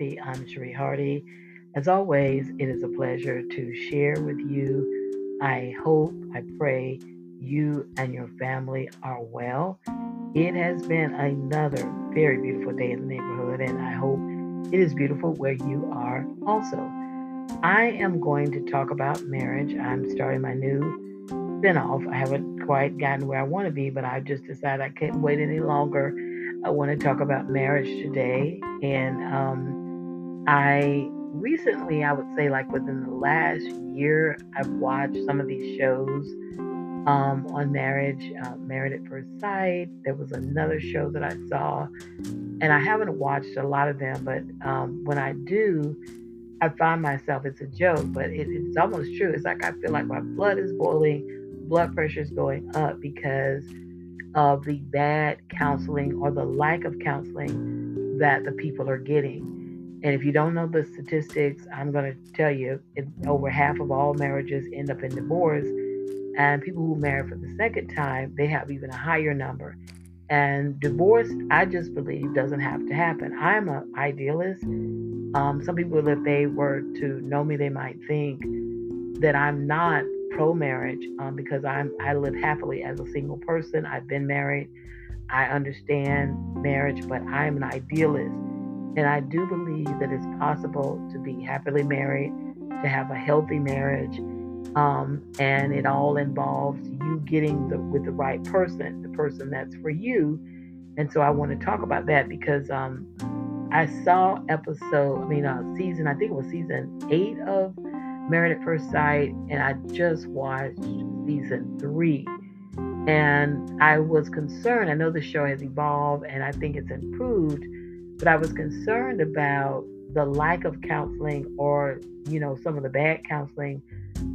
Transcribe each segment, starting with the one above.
Therapy. I'm Cherie Hardy. As always, it is a pleasure to share with you. I hope, I pray you and your family are well. It has been another very beautiful day in the neighborhood, and I hope it is beautiful where you are also. I am going to talk about marriage. I'm starting my new spinoff. I haven't quite gotten where I want to be, but I've just decided I can't wait any longer. I want to talk about marriage today. And um, I recently, I would say, like within the last year, I've watched some of these shows um, on marriage, uh, Married at First Sight. There was another show that I saw, and I haven't watched a lot of them, but um, when I do, I find myself, it's a joke, but it, it's almost true. It's like I feel like my blood is boiling blood pressure is going up because of the bad counseling or the lack of counseling that the people are getting. And if you don't know the statistics, I'm going to tell you it, over half of all marriages end up in divorce. And people who marry for the second time, they have even a higher number. And divorce, I just believe, doesn't have to happen. I'm an idealist. Um, some people, if they were to know me, they might think that I'm not pro marriage um, because I'm I live happily as a single person. I've been married. I understand marriage, but I'm an idealist. And I do believe that it's possible to be happily married, to have a healthy marriage, um, and it all involves you getting the, with the right person, the person that's for you. And so I want to talk about that because um, I saw episode, I mean, uh, season, I think it was season eight of Married at First Sight, and I just watched season three. And I was concerned. I know the show has evolved and I think it's improved, but I was concerned about the lack of counseling or, you know, some of the bad counseling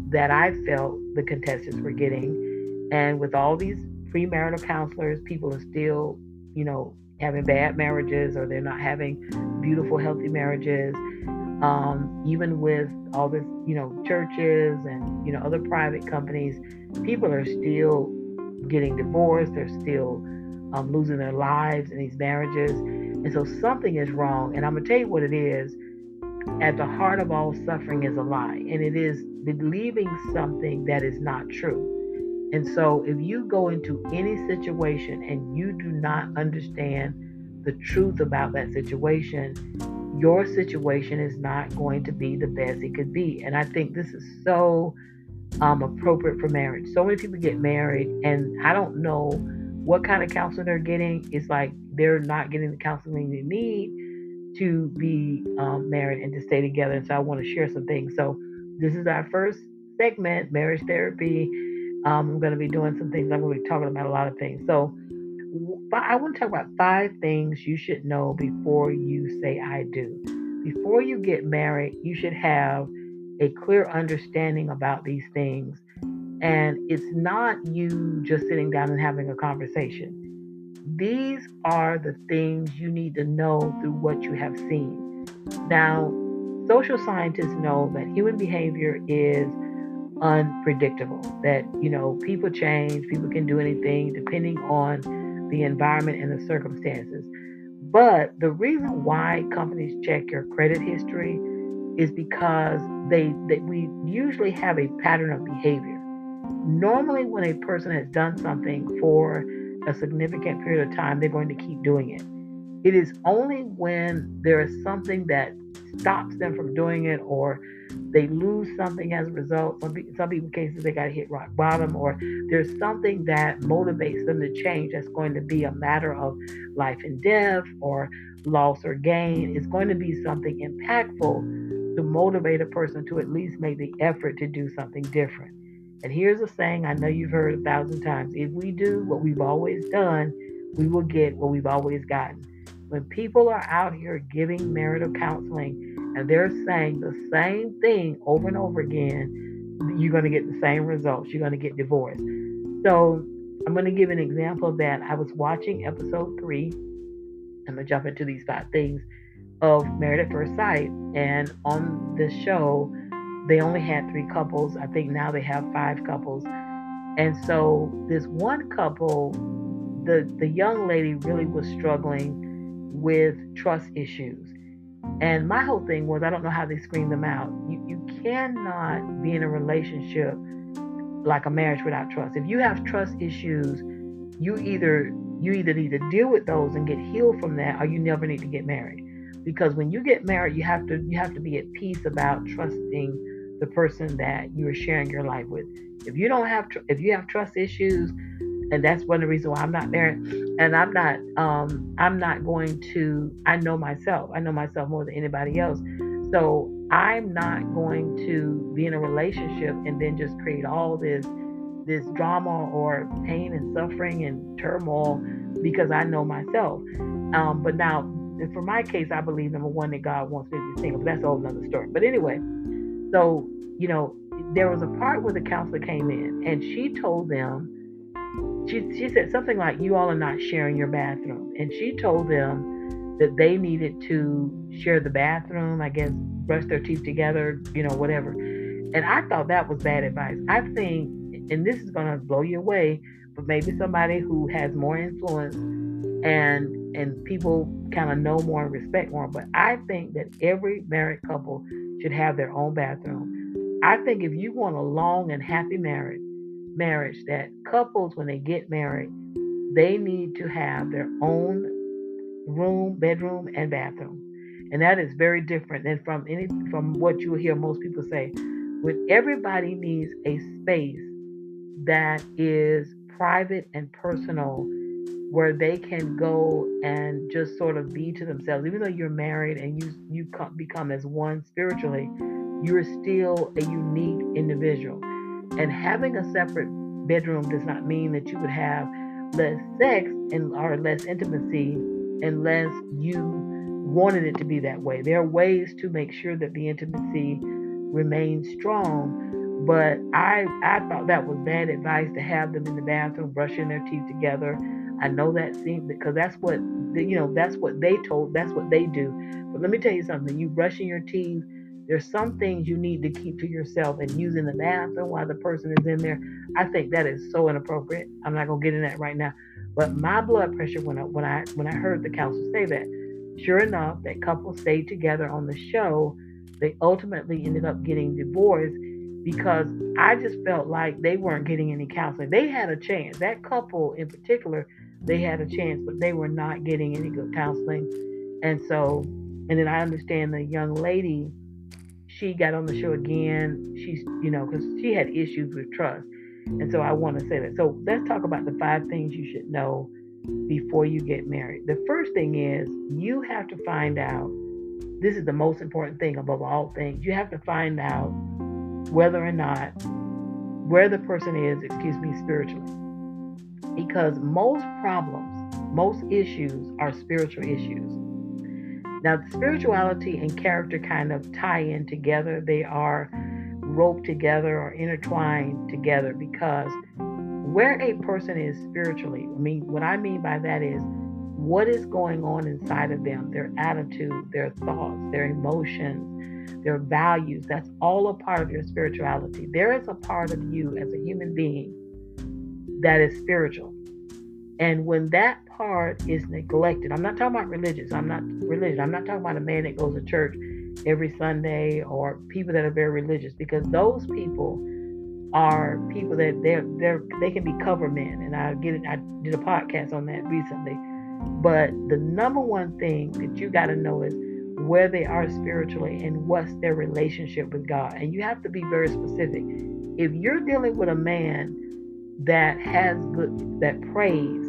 that I felt the contestants were getting. And with all these premarital counselors, people are still, you know, having bad marriages or they're not having beautiful, healthy marriages um, even with all this, you know, churches and you know other private companies, people are still getting divorced. They're still um, losing their lives in these marriages, and so something is wrong. And I'm gonna tell you what it is. At the heart of all suffering is a lie, and it is believing something that is not true. And so, if you go into any situation and you do not understand the truth about that situation, your situation is not going to be the best it could be. And I think this is so um, appropriate for marriage. So many people get married, and I don't know what kind of counseling they're getting. It's like they're not getting the counseling they need to be um, married and to stay together. And so I want to share some things. So this is our first segment, marriage therapy. Um, I'm going to be doing some things. I'm going to be talking about a lot of things. So I want to talk about five things you should know before you say I do. Before you get married, you should have a clear understanding about these things. And it's not you just sitting down and having a conversation. These are the things you need to know through what you have seen. Now, social scientists know that human behavior is unpredictable, that, you know, people change, people can do anything depending on the environment and the circumstances. But the reason why companies check your credit history is because they, they we usually have a pattern of behavior. Normally, when a person has done something for a significant period of time, they're going to keep doing it. It is only when there is something that stops them from doing it or they lose something as a result. Some, some people cases they got to hit rock bottom, or there's something that motivates them to change. That's going to be a matter of life and death, or loss or gain. It's going to be something impactful to motivate a person to at least make the effort to do something different. And here's a saying I know you've heard a thousand times: If we do what we've always done, we will get what we've always gotten. When people are out here giving marital counseling and they're saying the same thing over and over again, you're going to get the same results. You're going to get divorced. So I'm going to give an example of that. I was watching episode three. I'm going to jump into these five things of Married at First Sight. And on this show, they only had three couples. I think now they have five couples. And so this one couple, the the young lady really was struggling with trust issues. And my whole thing was I don't know how they screen them out. You you cannot be in a relationship like a marriage without trust. If you have trust issues, you either you either need to deal with those and get healed from that or you never need to get married. Because when you get married, you have to you have to be at peace about trusting the person that you are sharing your life with. If you don't have if you have trust issues, and that's one of the reasons why I'm not married. And I'm not um I'm not going to I know myself. I know myself more than anybody else. So I'm not going to be in a relationship and then just create all this this drama or pain and suffering and turmoil because I know myself. Um, but now, for my case, I believe number one that God wants me to be single. But that's a whole other story. But anyway, so you know, there was a part where the counselor came in and she told them she, she said something like, You all are not sharing your bathroom. And she told them that they needed to share the bathroom, I guess, brush their teeth together, you know, whatever. And I thought that was bad advice. I think, and this is going to blow you away, but maybe somebody who has more influence and and people kind of know more and respect more. But I think that every married couple should have their own bathroom. I think if you want a long and happy marriage, marriage that couples, when they get married, they need to have their own room, bedroom, and bathroom. And that is very different than from any from what you hear most people say. When everybody needs a space that is private and personal where they can go and just sort of be to themselves even though you're married and you you become as one spiritually you're still a unique individual and having a separate bedroom does not mean that you would have less sex and or less intimacy unless you wanted it to be that way. There are ways to make sure that the intimacy remains strong, but I I thought that was bad advice to have them in the bathroom brushing their teeth together. I know that seems because that's what you know that's what they told that's what they do. But let me tell you something: you brushing your teeth there's some things you need to keep to yourself and using the bathroom while the person is in there. I think that is so inappropriate. I'm not gonna get in that right now. But my blood pressure went up when I when I heard the counselor say that, sure enough, that couple stayed together on the show. They ultimately ended up getting divorced because I just felt like they weren't getting any counseling. They had a chance. That couple in particular, they had a chance, but they were not getting any good counseling. And so, and then I understand the young lady she got on the show again. She's, you know, because she had issues with trust. And so I want to say that. So let's talk about the five things you should know before you get married. The first thing is you have to find out this is the most important thing above all things. You have to find out whether or not where the person is, excuse me, spiritually. Because most problems, most issues are spiritual issues. Now, spirituality and character kind of tie in together. They are roped together or intertwined together because where a person is spiritually, I mean, what I mean by that is what is going on inside of them, their attitude, their thoughts, their emotions, their values. That's all a part of your spirituality. There is a part of you as a human being that is spiritual. And when that part is neglected, I'm not talking about religious. I'm not religious. I'm not talking about a man that goes to church every Sunday or people that are very religious because those people are people that they're they're they can be cover men and I get it I did a podcast on that recently. But the number one thing that you got to know is where they are spiritually and what's their relationship with God. And you have to be very specific. If you're dealing with a man that has good that prays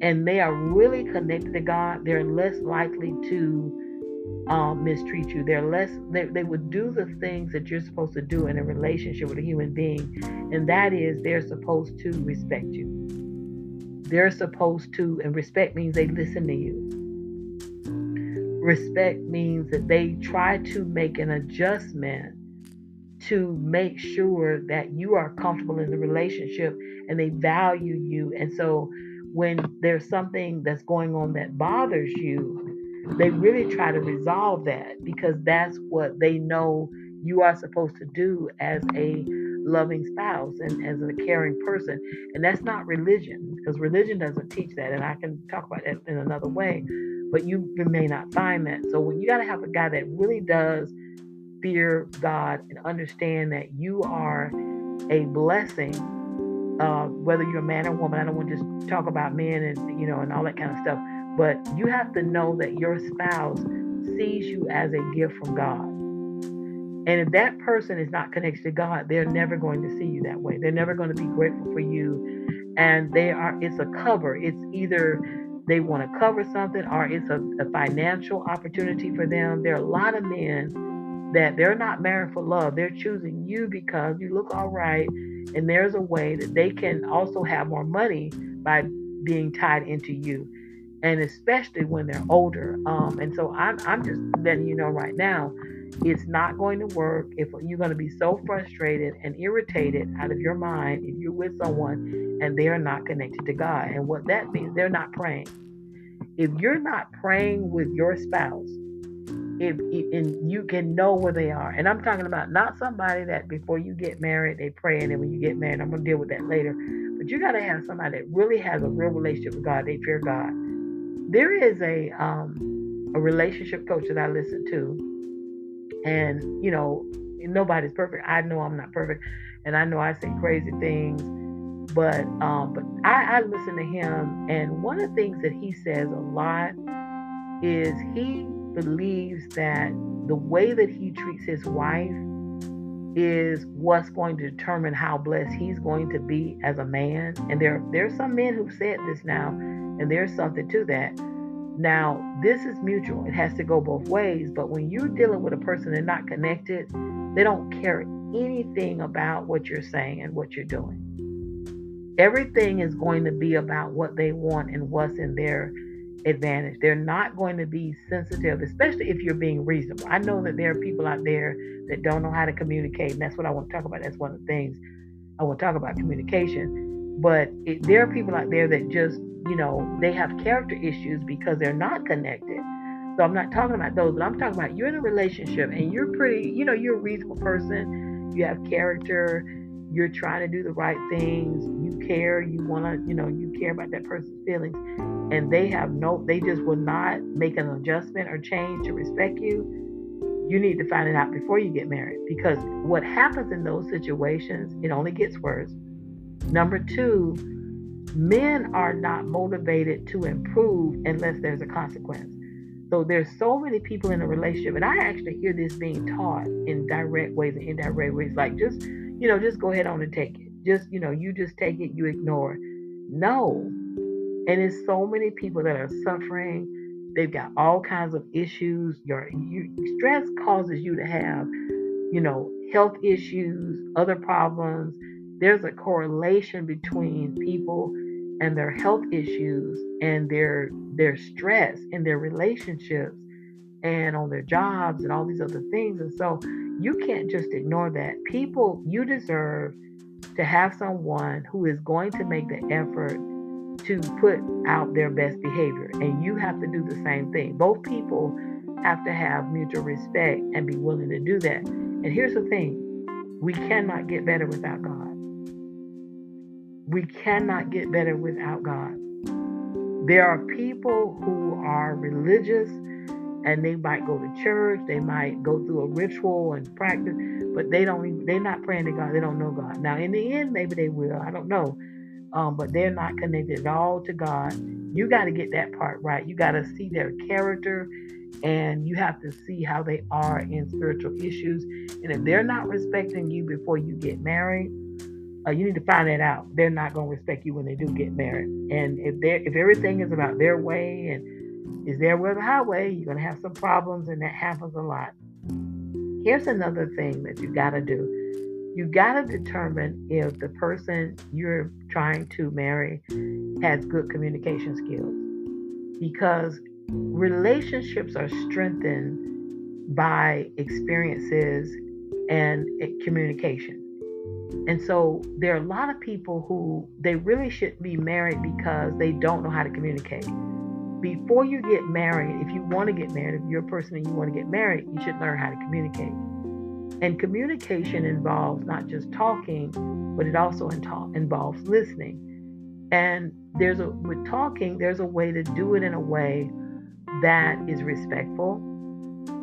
and they are really connected to God, they're less likely to um, mistreat you. They're less they, they would do the things that you're supposed to do in a relationship with a human being, and that is they're supposed to respect you. They're supposed to, and respect means they listen to you. Respect means that they try to make an adjustment to make sure that you are comfortable in the relationship and they value you. And so when there's something that's going on that bothers you, they really try to resolve that because that's what they know you are supposed to do as a loving spouse and as a caring person. And that's not religion because religion doesn't teach that. And I can talk about that in another way, but you may not find that. So when you got to have a guy that really does fear God and understand that you are a blessing, uh, whether you're a man or woman. I don't want to just talk about men and you know and all that kind of stuff, but you have to know that your spouse sees you as a gift from God. And if that person is not connected to God, they're never going to see you that way. They're never going to be grateful for you. And they are, it's a cover. It's either they want to cover something or it's a, a financial opportunity for them. There are a lot of men that they're not married for love. They're choosing you because you look all right. And there's a way that they can also have more money by being tied into you. And especially when they're older. Um, and so I'm, I'm just letting you know right now it's not going to work if you're going to be so frustrated and irritated out of your mind if you're with someone and they're not connected to God. And what that means, they're not praying. If you're not praying with your spouse, if and you can know where they are. And I'm talking about not somebody that before you get married they pray, and then when you get married, I'm gonna deal with that later. But you gotta have somebody that really has a real relationship with God. They fear God. There is a um, a relationship coach that I listen to and, you know, nobody's perfect. I know I'm not perfect. And I know I say crazy things. But um, but I, I listen to him and one of the things that he says a lot is he believes that the way that he treats his wife is what's going to determine how blessed he's going to be as a man. And there there's some men who've said this now, and there's something to that. Now, this is mutual. It has to go both ways. But when you're dealing with a person and not connected, they don't care anything about what you're saying and what you're doing. Everything is going to be about what they want and what's in their advantage. They're not going to be sensitive, especially if you're being reasonable. I know that there are people out there that don't know how to communicate, and that's what I want to talk about. That's one of the things I want to talk about communication. But it, there are people out there that just you know, they have character issues because they're not connected. So I'm not talking about those, but I'm talking about you're in a relationship and you're pretty, you know, you're a reasonable person. You have character. You're trying to do the right things. You care. You want to, you know, you care about that person's feelings. And they have no, they just will not make an adjustment or change to respect you. You need to find it out before you get married because what happens in those situations, it only gets worse. Number two, men are not motivated to improve unless there's a consequence. So there's so many people in a relationship, and I actually hear this being taught in direct ways and indirect ways, like just, you know, just go ahead on and take it. Just, you know, you just take it, you ignore. No. And it's so many people that are suffering. They've got all kinds of issues. Your you, stress causes you to have, you know, health issues, other problems there's a correlation between people and their health issues and their their stress in their relationships and on their jobs and all these other things and so you can't just ignore that people you deserve to have someone who is going to make the effort to put out their best behavior and you have to do the same thing both people have to have mutual respect and be willing to do that and here's the thing we cannot get better without god we cannot get better without God. There are people who are religious and they might go to church, they might go through a ritual and practice, but they don't they're not praying to God. They don't know God. Now, in the end, maybe they will. I don't know. Um, but they're not connected at all to God. You got to get that part right. You got to see their character and you have to see how they are in spiritual issues. And if they're not respecting you before you get married, uh, you need to find that out. They're not going to respect you when they do get married. And if they if everything is about their way and is their way the highway, you're going to have some problems, and that happens a lot. Here's another thing that you got to do. You got to determine if the person you're trying to marry has good communication skills, because relationships are strengthened by experiences and communication. And so there are a lot of people who they really shouldn't be married because they don't know how to communicate. Before you get married, if you want to get married, if you're a person and you want to get married, you should learn how to communicate. And communication involves not just talking, but it also involves listening. And there's a with talking, there's a way to do it in a way that is respectful,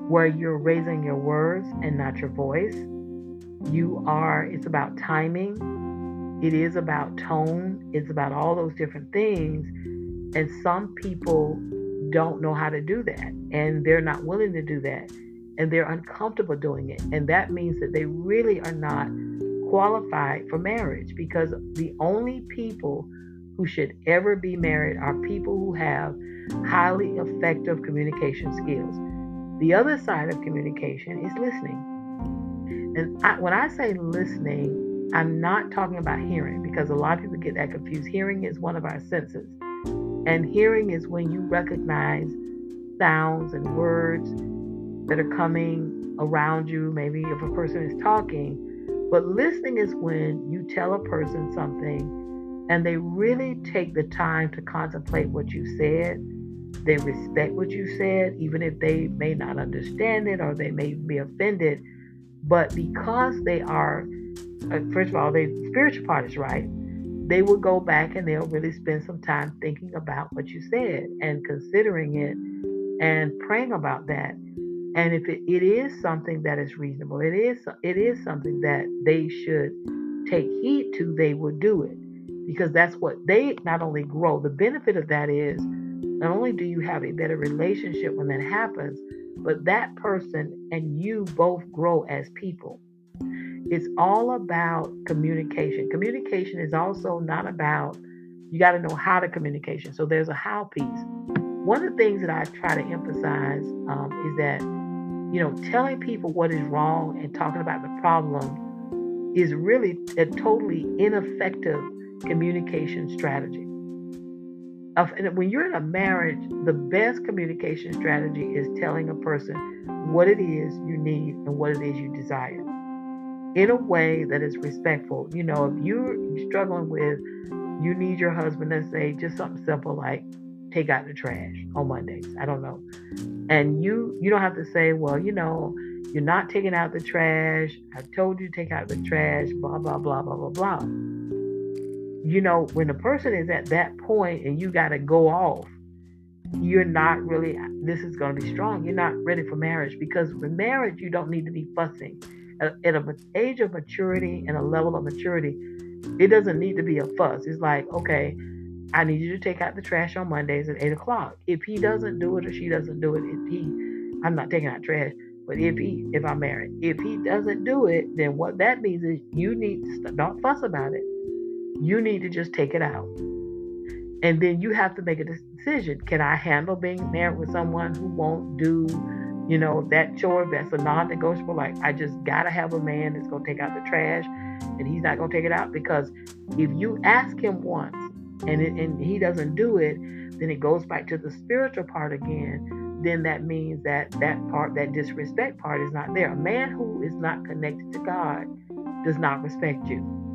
where you're raising your words and not your voice. You are, it's about timing, it is about tone, it's about all those different things. And some people don't know how to do that, and they're not willing to do that, and they're uncomfortable doing it. And that means that they really are not qualified for marriage because the only people who should ever be married are people who have highly effective communication skills. The other side of communication is listening. And I, when I say listening, I'm not talking about hearing because a lot of people get that confused. Hearing is one of our senses, and hearing is when you recognize sounds and words that are coming around you, maybe if a person is talking. But listening is when you tell a person something and they really take the time to contemplate what you said. They respect what you said, even if they may not understand it or they may be offended. But because they are, uh, first of all, the spiritual part is right, they will go back and they'll really spend some time thinking about what you said and considering it and praying about that. And if it, it is something that is reasonable, it is it is something that they should take heed to, they will do it because that's what they not only grow, the benefit of that is not only do you have a better relationship when that happens, but that person and you both grow as people. It's all about communication. Communication is also not about, you got to know how to communication. So there's a how piece. One of the things that I try to emphasize um, is that, you know, telling people what is wrong and talking about the problem is really a totally ineffective communication strategy. When you're in a marriage, the best communication strategy is telling a person what it is you need and what it is you desire in a way that is respectful. You know, if you're struggling with, you need your husband to say just something simple like, take out the trash on Mondays. I don't know. And you you don't have to say, well, you know, you're not taking out the trash. I told you to take out the trash, blah, blah, blah, blah, blah, blah you know, when a person is at that point and you got to go off, you're not really, this is going to be strong. You're not ready for marriage because with marriage, you don't need to be fussing. At, an age of maturity and a level of maturity, it doesn't need to be a fuss. It's like, okay, I need you to take out the trash on Mondays at eight o'clock. If he doesn't do it or she doesn't do it, if he, I'm not taking out trash. But if he, if I'm married, if he doesn't do it, then what that means is you need to don't fuss about it you need to just take it out. And then you have to make a decision. Can I handle being married with someone who won't do, you know, that chore that's a non negotiable? Like, I just got to have a man that's to take out the trash and he's not to take it out. Because if you ask him once and, it, and he doesn't do it, then it goes back to the spiritual part again. Then that means that that part, that disrespect part, is not there. A man who is not connected to God does not respect you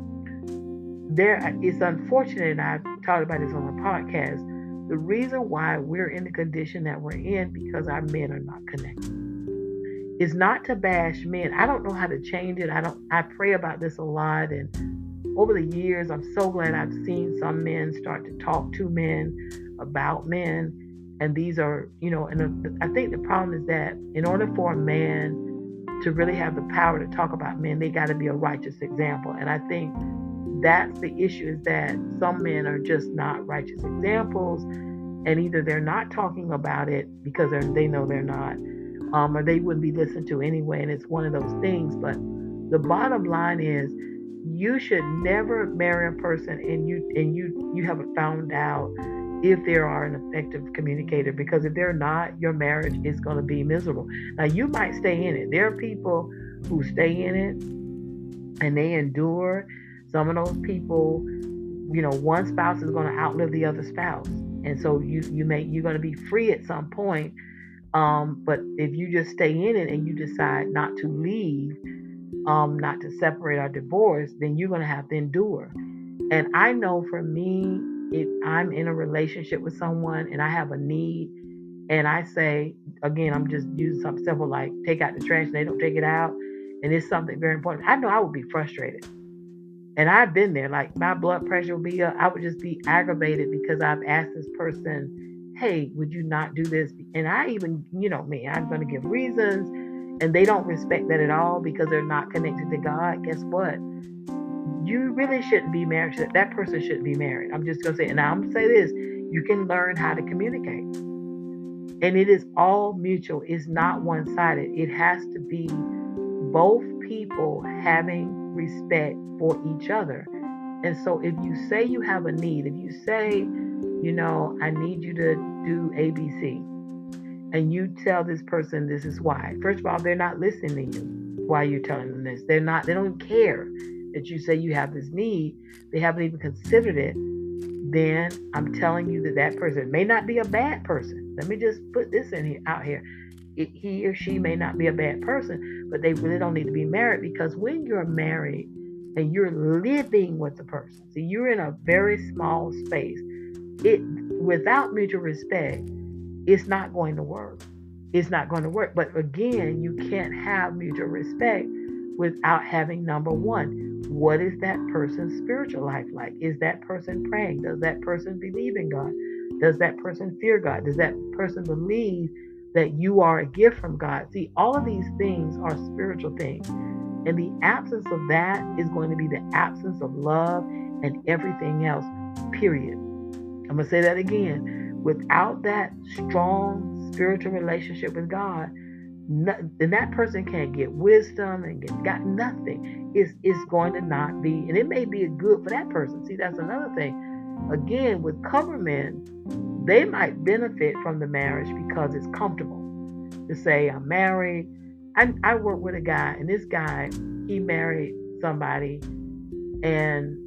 there it's unfortunate, and I've talked about this on the podcast. The reason why we're in the condition that we're in because our men are not connected. It's not to bash men. I don't know how to change it. I don't. I pray about this a lot, and over the years, I'm so glad I've seen some men start to talk to men about men, and these are, you know, and I think the problem is that in order for a man to really have the power to talk about men, they got to be a righteous example, and I think that's the issue is that some men are just not righteous examples and either they're not talking about it because they know they're not um, or they wouldn't be listened to anyway and it's one of those things. But the bottom line is you should never marry a person and you and you you haven't found out if they are an effective communicator because if they're not your marriage is going to be miserable. Now you might stay in it. There are people who stay in it and they endure. Some of those people, you know, one spouse is going to outlive the other spouse, and so you you may you're going to be free at some point. Um, but if you just stay in it and you decide not to leave, um, not to separate or divorce, then you're going to have to endure. And I know for me, if I'm in a relationship with someone and I have a need, and I say, again, I'm just using something simple like take out the trash and they don't take it out, and it's something very important, I know I would be frustrated. And I've been there. Like my blood pressure would be up. I would just be aggravated because I've asked this person, hey, would you not do this? And I even, you know me, I'm going to give reasons. And they don't respect that at all because they're not connected to God. Guess what? You really shouldn't be married. That person shouldn't be married. I'm just going to say, and I'm going to say this you can learn how to communicate. And it is all mutual, it's not one sided. It has to be both people having respect for each other. And so if you say you have a need, if you say, you know, I need you to do ABC, and you tell this person this is why, first of all, they're not listening to you while you're telling them this. They're not, they don't care that you say you have this need. They haven't even considered it. Then I'm telling you that that person may not be a bad person. Let me just put this in here out here it, he or she may not be a bad person, but they really don't need to be married because when you're married and you're living with the person, see, you're in a very small space. It without mutual respect, it's not going to work. It's not going to work. But again, you can't have mutual respect without having number one, what is that person's spiritual life like? Is that person praying? Does that person believe in God? Does that person fear God? Does that person believe that you are a gift from God. See, all of these things are spiritual things. And the absence of that is going to be the absence of love and everything else, period. I'm going to say that again. Without that strong spiritual relationship with God, then that person can't get wisdom and get got nothing. It's, it's going to not be, and it may be good for that person. See, that's another thing. Again, with cover men, they might benefit from the marriage because it's comfortable to say, I'm married. I, I work with a guy, and this guy, he married somebody, and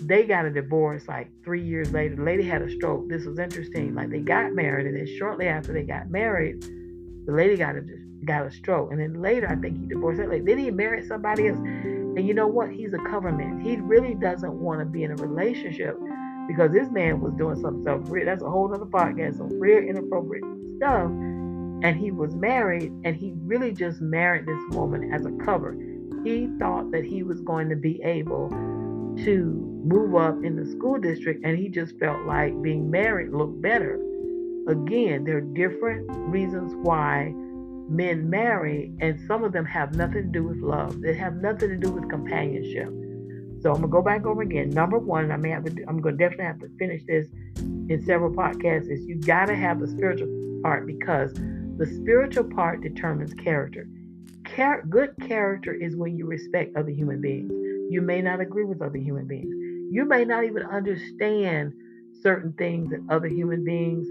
they got a divorce like three years later. The lady had a stroke. This was interesting. Like they got married, and then shortly after they got married, the lady got a got a stroke, and then later I think he divorced that lady. Then he married somebody else, and you know what? He's a cover man. He really doesn't want to be in a relationship because this man was doing some stuff. That's a whole other podcast, some real inappropriate stuff. And he was married, and he really just married this woman as a cover. He thought that he was going to be able to move up in the school district, and he just felt like being married looked better. Again, there are different reasons why men marry, and some of them have nothing to do with love. They have nothing to do with companionship. So I'm gonna go back over again. Number one, I may have to. I'm gonna definitely have to finish this in several podcasts. Is you gotta have the spiritual part because the spiritual part determines character. Char- good character is when you respect other human beings. You may not agree with other human beings. You may not even understand certain things that other human beings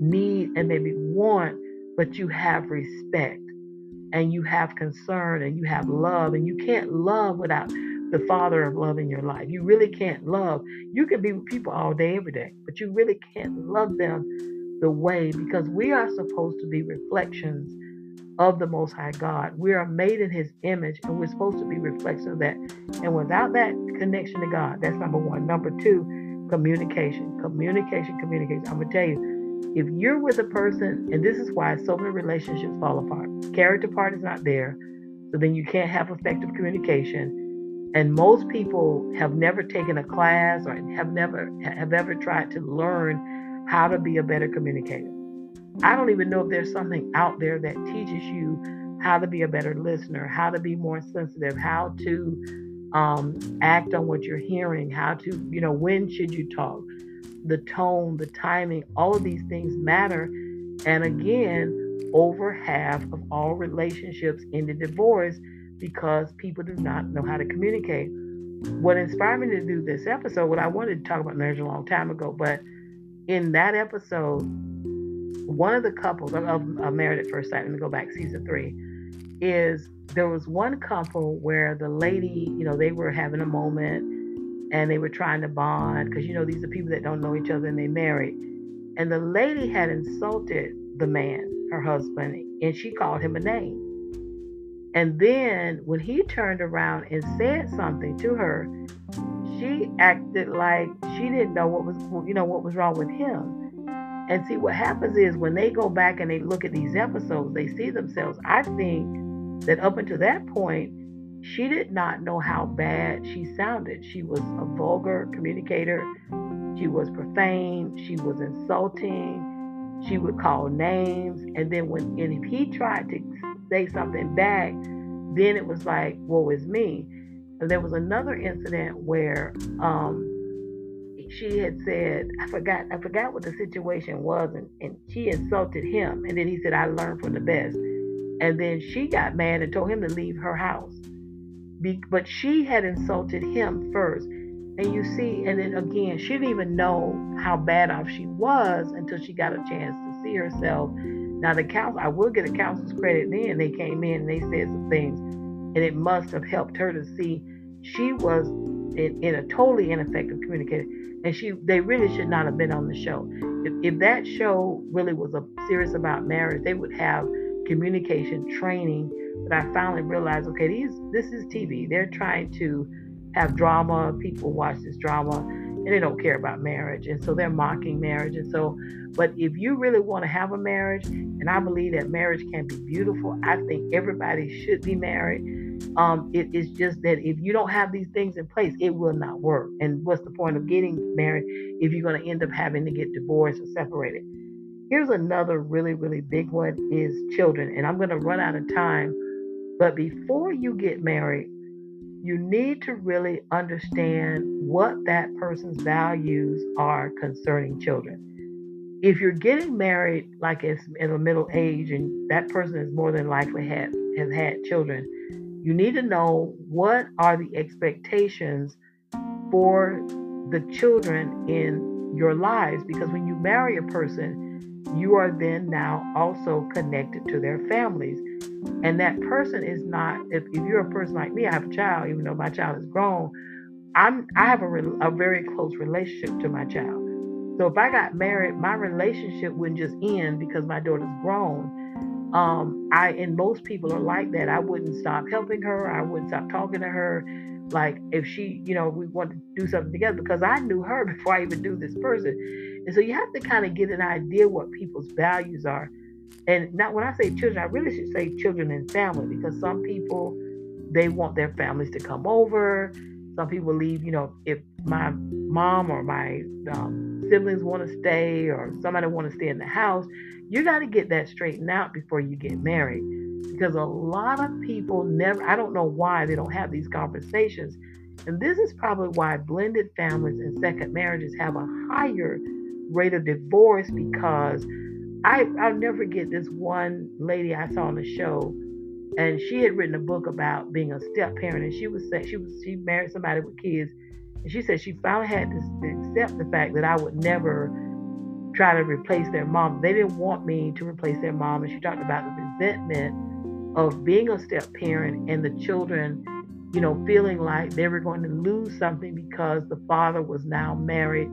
need and maybe want, but you have respect and you have concern and you have love, and you can't love without the father of love in your life. You really can't love. You can be with people all day, every day, but you really can't love them the way because we are supposed to be reflections of the Most High God. We are made in His image and we're supposed to be reflections of that. And without that connection to God, that's number one. Number two, communication. Communication, communication. I'm going to tell you, if you're with a person, and this is why so many relationships fall apart, character part is not there. So then you can't have effective communication and most people have never taken a class or have never have ever tried to learn how to be a better communicator i don't even know if there's something out there that teaches you how to be a better listener how to be more sensitive how to um, act on what you're hearing how to you know when should you talk the tone the timing all of these things matter and again over half of all relationships end in divorce because people do not know how to communicate. What inspired me to do this episode, what I wanted to talk about marriage a long time ago, but in that episode, one of the couples of, of Married at First Sight, let me go back season three, is there was one couple where the lady, you know, they were having a moment and they were trying to bond because, you know, these are people that don't know each other and they married. And the lady had insulted the man, her husband, and she called him a name. And then when he turned around and said something to her, she acted like she didn't know what was you know what was wrong with him. And see what happens is when they go back and they look at these episodes, they see themselves. I think that up until that point, she did not know how bad she sounded. She was a vulgar communicator. She was profane. She was insulting. She would call names. And then when and if he tried to say something back, then it was like, woe is me. And there was another incident where um, she had said, I forgot, I forgot what the situation was, and, and she insulted him. And then he said, I learned from the best. And then she got mad and told him to leave her house. Be, but she had insulted him first. And you see, and then again, she didn't even know how bad off she was until she got a chance to see herself. Now, the council, I will get a counselor's credit then. They came in and they said some things, and it must have helped her to see she was in, in a totally ineffective communicator. And she, they really should not have been on the show. If, if that show really was a serious about marriage, they would have communication training. But I finally realized, okay, these this is TV. They're trying to have drama. People watch this drama and they don't care about marriage. And so they're mocking marriage. And so, but if you really want to have a marriage, and I believe that marriage can be beautiful, I think everybody should be married. Um, it is just that if you don't have these things in place, it will not work. And what's the point of getting married if you're going to end up having to get divorced or separated? Here's another really, really big one is children. And I'm going to run out of time. But before you get married, you need to really understand what that person's values are concerning children. If you're getting married like it's in a middle age and that person is more than likely had has had children, you need to know what are the expectations for the children in your lives because when you marry a person, you are then now also connected to their families. And that person is not, if, if you're a person like me, I have a child, even though my child is grown, I'm, I have a, a very close relationship to my child. So if I got married, my relationship wouldn't just end because my daughter's grown. Um, I and most people are like that. I wouldn't stop helping her. I wouldn't stop talking to her. Like if she, you know, we want to do something together because I knew her before I even knew this person. And so you have to kind of get an idea what people's values are. And not when I say children, I really should say children and family because some people they want their families to come over. Some people leave, you know, if my mom or my um, siblings want to stay or somebody want to stay in the house, you got to get that straightened out before you get married. Because a lot of people never, I don't know why they don't have these conversations. And this is probably why blended families and second marriages have a higher rate of divorce because I I'll never forget this one lady I saw on the show, and she had written a book about being a step parent, and she was she was she married somebody with kids, and she said she finally had to accept the fact that I would never try to replace their mom. They didn't want me to replace their mom, and she talked about the resentment of being a step parent and the children, you know, feeling like they were going to lose something because the father was now married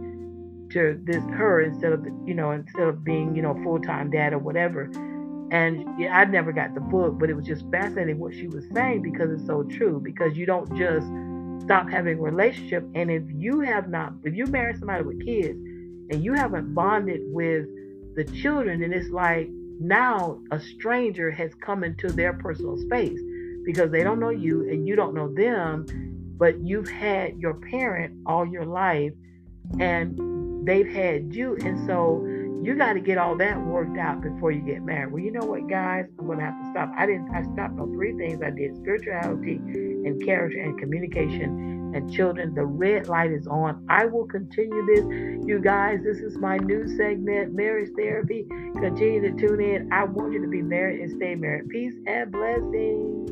to this her instead of you know instead of being you know full time dad or whatever. And I never got the book, but it was just fascinating what she was saying because it's so true. Because you don't just stop having a relationship, and if you have not, if you marry somebody with kids, and you haven't bonded with the children, then it's like now a stranger has come into their personal space because they don't know you and you don't know them, but you've had your parent all your life and they've had you. And so you got to get all that worked out before you get married. Well, you know what, guys? I'm going to have to stop. I didn't, I stopped on three things I did spirituality in character and communication. And children, the red light is on. I will continue this. You guys, this is my new segment, Marriage Therapy. Continue to tune in. I want you to be married and stay married. Peace and blessings.